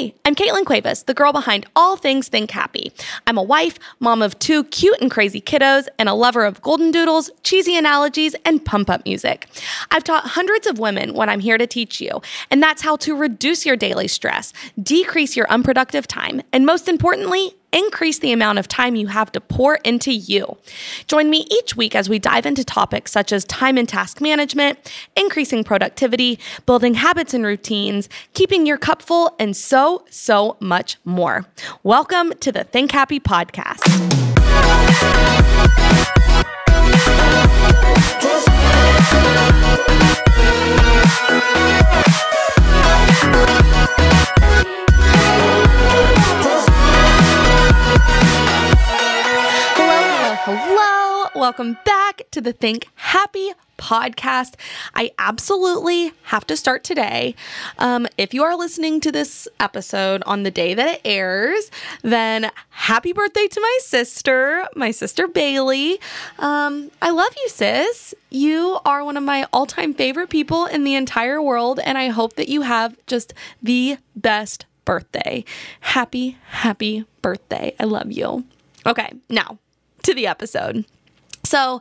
Hey, I'm Caitlin Cuevas, the girl behind all things Think Happy. I'm a wife, mom of two cute and crazy kiddos, and a lover of golden doodles, cheesy analogies, and pump up music. I've taught hundreds of women what I'm here to teach you, and that's how to reduce your daily stress, decrease your unproductive time, and most importantly, increase the amount of time you have to pour into you. Join me each week as we dive into topics such as time and task management, increasing productivity, building habits and routines, keeping your cup full, and so, so much more. Welcome to the Think Happy Podcast. Welcome back to the Think Happy podcast. I absolutely have to start today. Um, if you are listening to this episode on the day that it airs, then happy birthday to my sister, my sister Bailey. Um, I love you, sis. You are one of my all time favorite people in the entire world, and I hope that you have just the best birthday. Happy, happy birthday. I love you. Okay, now to the episode. So,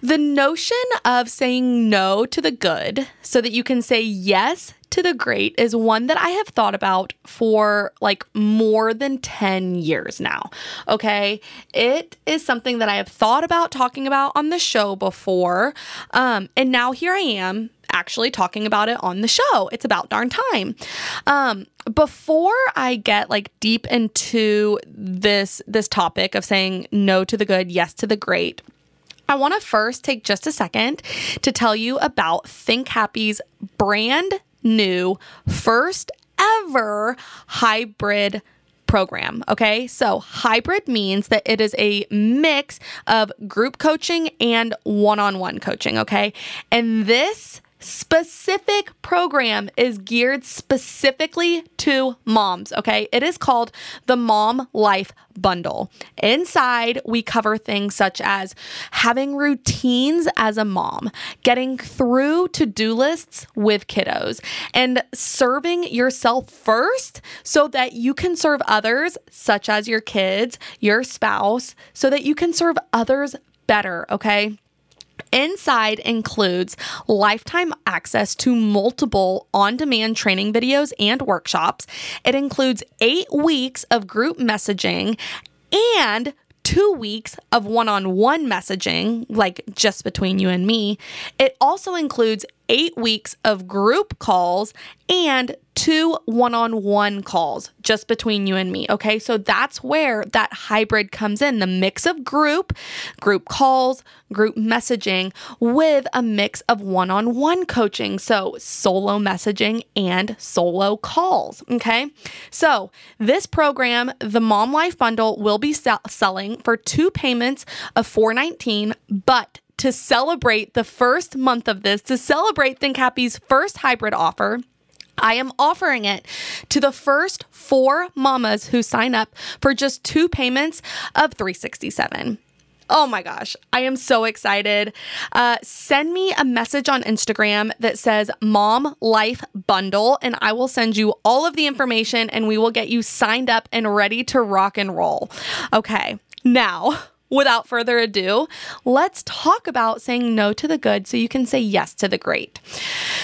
the notion of saying no to the good so that you can say yes to the great is one that I have thought about for like more than 10 years now. Okay. It is something that I have thought about talking about on the show before. Um, and now here I am actually talking about it on the show. It's about darn time. Um, before I get like deep into this this topic of saying no to the good, yes to the great, I want to first take just a second to tell you about Think Happy's brand new first ever hybrid program. Okay. So hybrid means that it is a mix of group coaching and one on one coaching. Okay. And this specific program is geared specifically to moms, okay? It is called the Mom Life Bundle. Inside, we cover things such as having routines as a mom, getting through to do lists with kiddos, and serving yourself first so that you can serve others, such as your kids, your spouse, so that you can serve others better, okay? Inside includes lifetime access to multiple on demand training videos and workshops. It includes eight weeks of group messaging and two weeks of one on one messaging, like just between you and me. It also includes eight weeks of group calls and two one on one calls just between you and me. Okay. So that's where that hybrid comes in the mix of group, group calls, group messaging with a mix of one on one coaching. So solo messaging and solo calls. Okay. So this program, the Mom Life Bundle, will be sell- selling for two payments of 419 but to celebrate the first month of this, to celebrate Think Happy's first hybrid offer, I am offering it to the first four mamas who sign up for just two payments of 367. Oh my gosh, I am so excited. Uh, send me a message on Instagram that says Mom Life Bundle, and I will send you all of the information and we will get you signed up and ready to rock and roll. Okay, now without further ado, let's talk about saying no to the good so you can say yes to the great.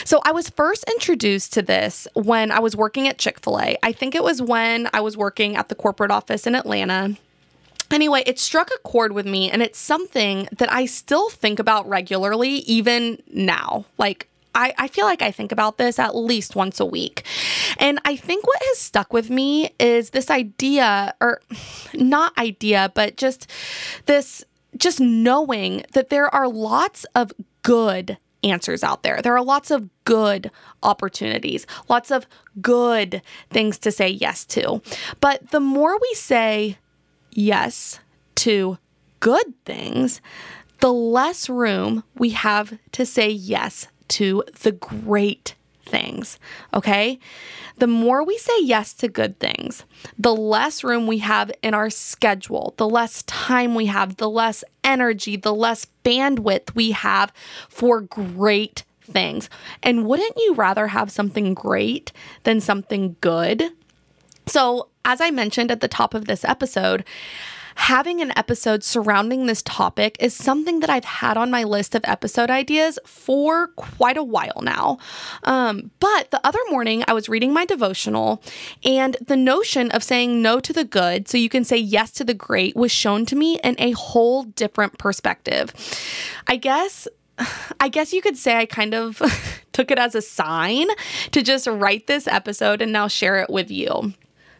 So, I was first introduced to this when I was working at Chick fil A. I think it was when I was working at the corporate office in Atlanta. Anyway, it struck a chord with me, and it's something that I still think about regularly, even now. Like, I, I feel like I think about this at least once a week. And I think what has stuck with me is this idea, or not idea, but just this, just knowing that there are lots of good answers out there. There are lots of good opportunities, lots of good things to say yes to. But the more we say yes to good things, the less room we have to say yes to the great things. Okay. The more we say yes to good things, the less room we have in our schedule, the less time we have, the less energy, the less bandwidth we have for great things. And wouldn't you rather have something great than something good? So, as I mentioned at the top of this episode, having an episode surrounding this topic is something that I've had on my list of episode ideas for quite a while now. Um, but the other morning, I was reading my devotional, and the notion of saying no to the good so you can say yes to the great was shown to me in a whole different perspective. I guess. I guess you could say I kind of took it as a sign to just write this episode and now share it with you.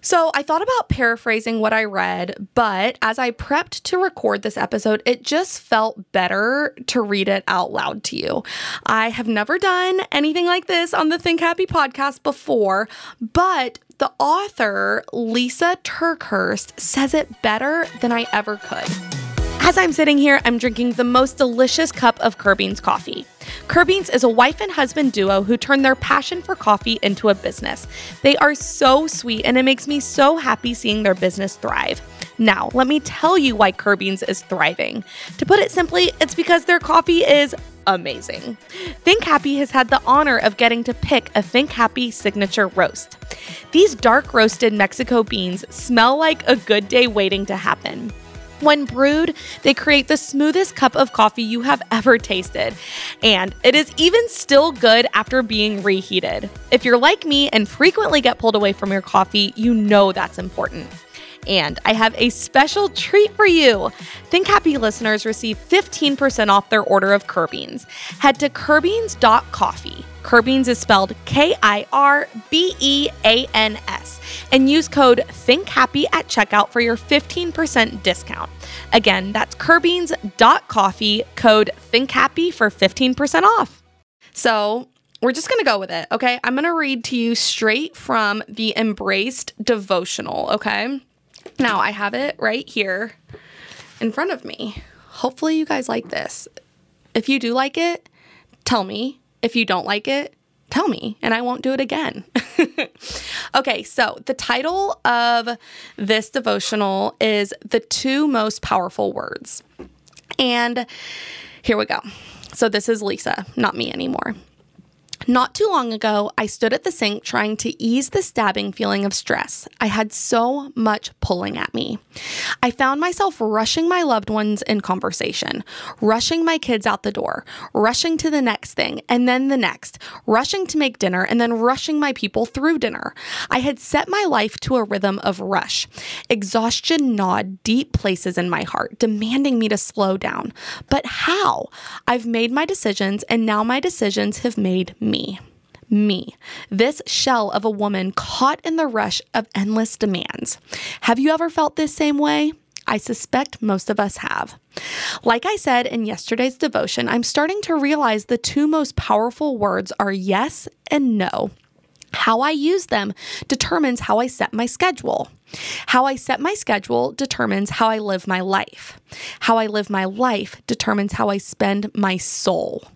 So I thought about paraphrasing what I read, but as I prepped to record this episode, it just felt better to read it out loud to you. I have never done anything like this on the Think Happy podcast before, but the author, Lisa TerKeurst, says it better than I ever could. As I'm sitting here, I'm drinking the most delicious cup of Kirbeans coffee. Kirbeans is a wife and husband duo who turned their passion for coffee into a business. They are so sweet, and it makes me so happy seeing their business thrive. Now, let me tell you why Kirbeans is thriving. To put it simply, it's because their coffee is amazing. Think Happy has had the honor of getting to pick a Think Happy signature roast. These dark roasted Mexico beans smell like a good day waiting to happen. When brewed, they create the smoothest cup of coffee you have ever tasted. And it is even still good after being reheated. If you're like me and frequently get pulled away from your coffee, you know that's important. And I have a special treat for you. Think Happy listeners receive 15% off their order of Kirbeans. Head to Kirbeans.coffee. Kirbeans is spelled K I R B E A N S and use code ThinkHappy at checkout for your 15% discount. Again, that's Kirbeans.coffee, code ThinkHappy for 15% off. So, we're just going to go with it, okay? I'm going to read to you straight from the Embraced devotional, okay? Now, I have it right here in front of me. Hopefully, you guys like this. If you do like it, tell me. If you don't like it, tell me and I won't do it again. okay, so the title of this devotional is The Two Most Powerful Words. And here we go. So this is Lisa, not me anymore. Not too long ago, I stood at the sink trying to ease the stabbing feeling of stress. I had so much pulling at me. I found myself rushing my loved ones in conversation, rushing my kids out the door, rushing to the next thing, and then the next, rushing to make dinner, and then rushing my people through dinner. I had set my life to a rhythm of rush. Exhaustion gnawed deep places in my heart, demanding me to slow down. But how? I've made my decisions, and now my decisions have made me me. This shell of a woman caught in the rush of endless demands. Have you ever felt this same way? I suspect most of us have. Like I said in yesterday's devotion, I'm starting to realize the two most powerful words are yes and no. How I use them determines how I set my schedule. How I set my schedule determines how I live my life. How I live my life determines how I spend my soul.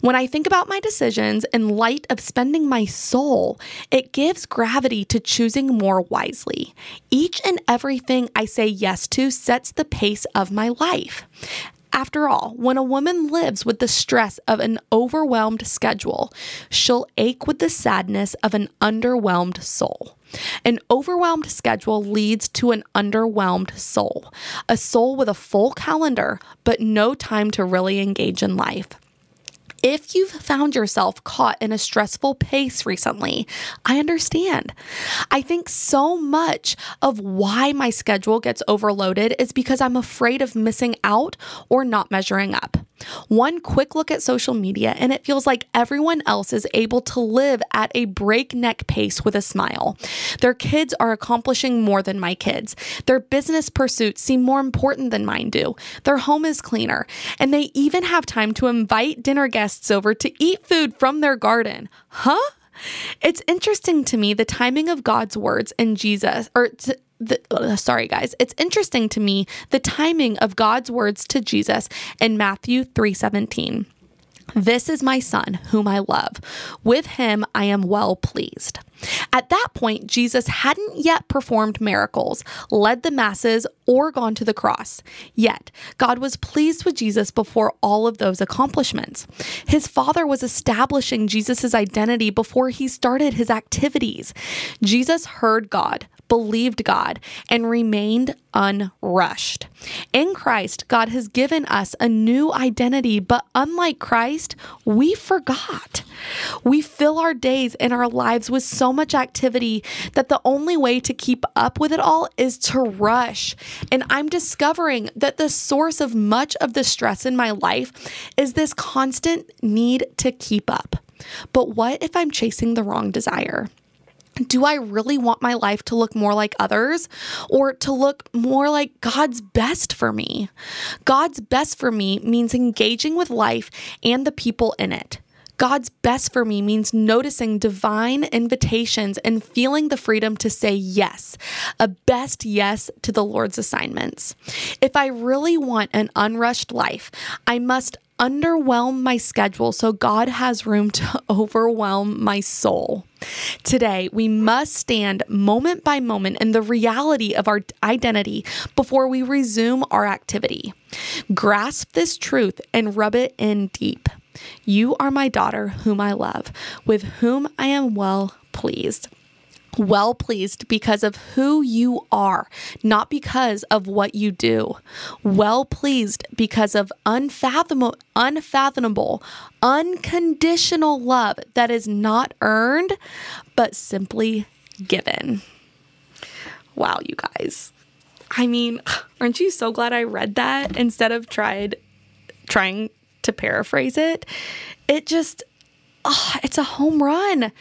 When I think about my decisions in light of spending my soul, it gives gravity to choosing more wisely. Each and everything I say yes to sets the pace of my life. After all, when a woman lives with the stress of an overwhelmed schedule, she'll ache with the sadness of an underwhelmed soul. An overwhelmed schedule leads to an underwhelmed soul, a soul with a full calendar, but no time to really engage in life. If you've found yourself caught in a stressful pace recently, I understand. I think so much of why my schedule gets overloaded is because I'm afraid of missing out or not measuring up. One quick look at social media, and it feels like everyone else is able to live at a breakneck pace with a smile. Their kids are accomplishing more than my kids. Their business pursuits seem more important than mine do. Their home is cleaner, and they even have time to invite dinner guests over to eat food from their garden. Huh? It's interesting to me the timing of God's words and Jesus, or t- the, uh, sorry guys it's interesting to me the timing of god's words to jesus in matthew 3:17 this is my son whom i love. With him i am well pleased. At that point jesus hadn't yet performed miracles led the masses or gone to the cross. Yet god was pleased with jesus before all of those accomplishments. His father was establishing jesus' identity before he started his activities. Jesus heard god believed God, and remained unrushed. In Christ, God has given us a new identity, but unlike Christ, we forgot. We fill our days and our lives with so much activity that the only way to keep up with it all is to rush. And I'm discovering that the source of much of the stress in my life is this constant need to keep up. But what if I'm chasing the wrong desire? Do I really want my life to look more like others or to look more like God's best for me? God's best for me means engaging with life and the people in it. God's best for me means noticing divine invitations and feeling the freedom to say yes, a best yes to the Lord's assignments. If I really want an unrushed life, I must underwhelm my schedule so God has room to overwhelm my soul. Today, we must stand moment by moment in the reality of our identity before we resume our activity. Grasp this truth and rub it in deep. You are my daughter, whom I love, with whom I am well pleased well pleased because of who you are, not because of what you do. Well pleased because of unfathomable, unfathomable, unconditional love that is not earned, but simply given. Wow, you guys. I mean, aren't you so glad I read that instead of tried trying to paraphrase it? It just oh, it's a home run.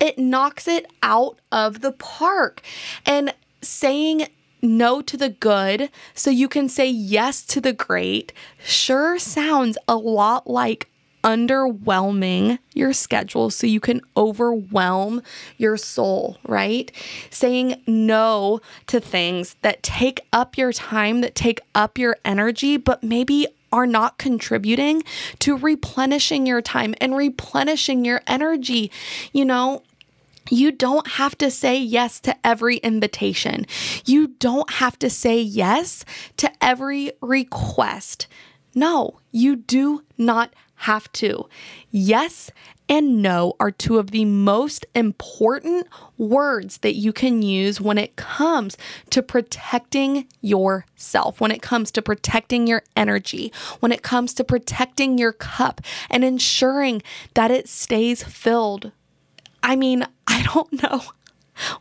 It knocks it out of the park. And saying no to the good so you can say yes to the great sure sounds a lot like underwhelming your schedule so you can overwhelm your soul, right? Saying no to things that take up your time, that take up your energy, but maybe are not contributing to replenishing your time and replenishing your energy. You know, you don't have to say yes to every invitation. You don't have to say yes to every request. No, you do not have to. Yes and no are two of the most important words that you can use when it comes to protecting yourself, when it comes to protecting your energy, when it comes to protecting your cup and ensuring that it stays filled. I mean, I don't know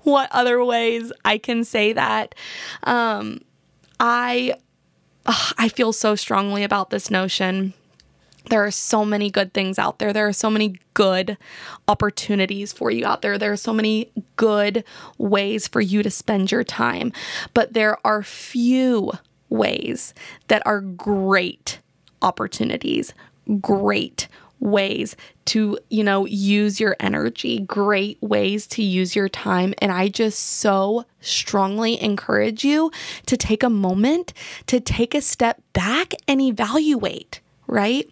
what other ways I can say that. Um, I I feel so strongly about this notion there are so many good things out there. There are so many good opportunities for you out there. There are so many good ways for you to spend your time. But there are few ways that are great opportunities, great ways to, you know, use your energy, great ways to use your time. And I just so strongly encourage you to take a moment to take a step back and evaluate right?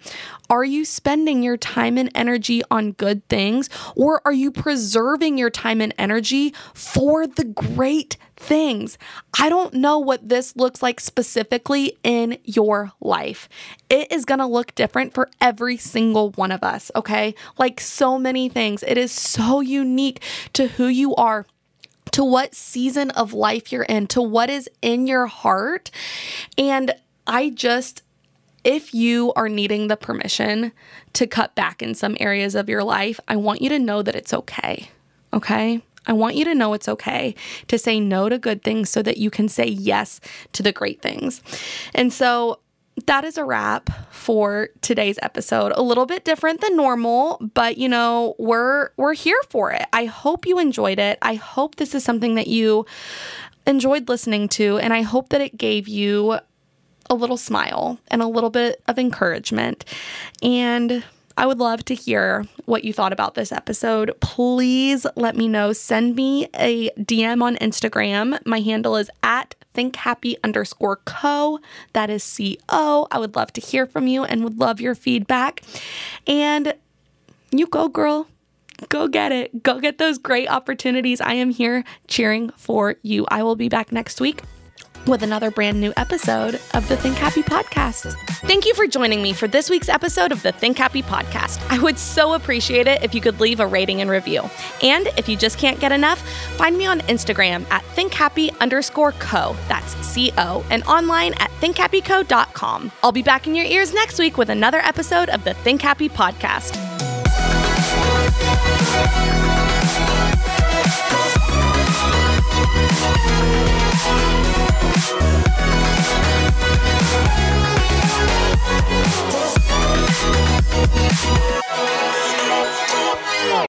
Are you spending your time and energy on good things or are you preserving your time and energy for the great things? I don't know what this looks like specifically in your life. It is going to look different for every single one of us, okay? Like so many things. It is so unique to who you are to what season of life you're in, to what is in your heart. And I just if you are needing the permission to cut back in some areas of your life, I want you to know that it's okay. Okay? I want you to know it's okay to say no to good things so that you can say yes to the great things. And so that is a wrap for today's episode. A little bit different than normal, but you know, we're we're here for it. I hope you enjoyed it. I hope this is something that you enjoyed listening to and I hope that it gave you a little smile and a little bit of encouragement. And I would love to hear what you thought about this episode. Please let me know. Send me a DM on Instagram. My handle is at thinkhappy underscore co. That is C O. I would love to hear from you and would love your feedback. And you go, girl. Go get it. Go get those great opportunities. I am here cheering for you. I will be back next week with another brand new episode of the Think Happy Podcast. Thank you for joining me for this week's episode of the Think Happy Podcast. I would so appreciate it if you could leave a rating and review. And if you just can't get enough, find me on Instagram at thinkhappy underscore co. That's C O, and online at thinkhappyco.com. I'll be back in your ears next week with another episode of the Think Happy Podcast.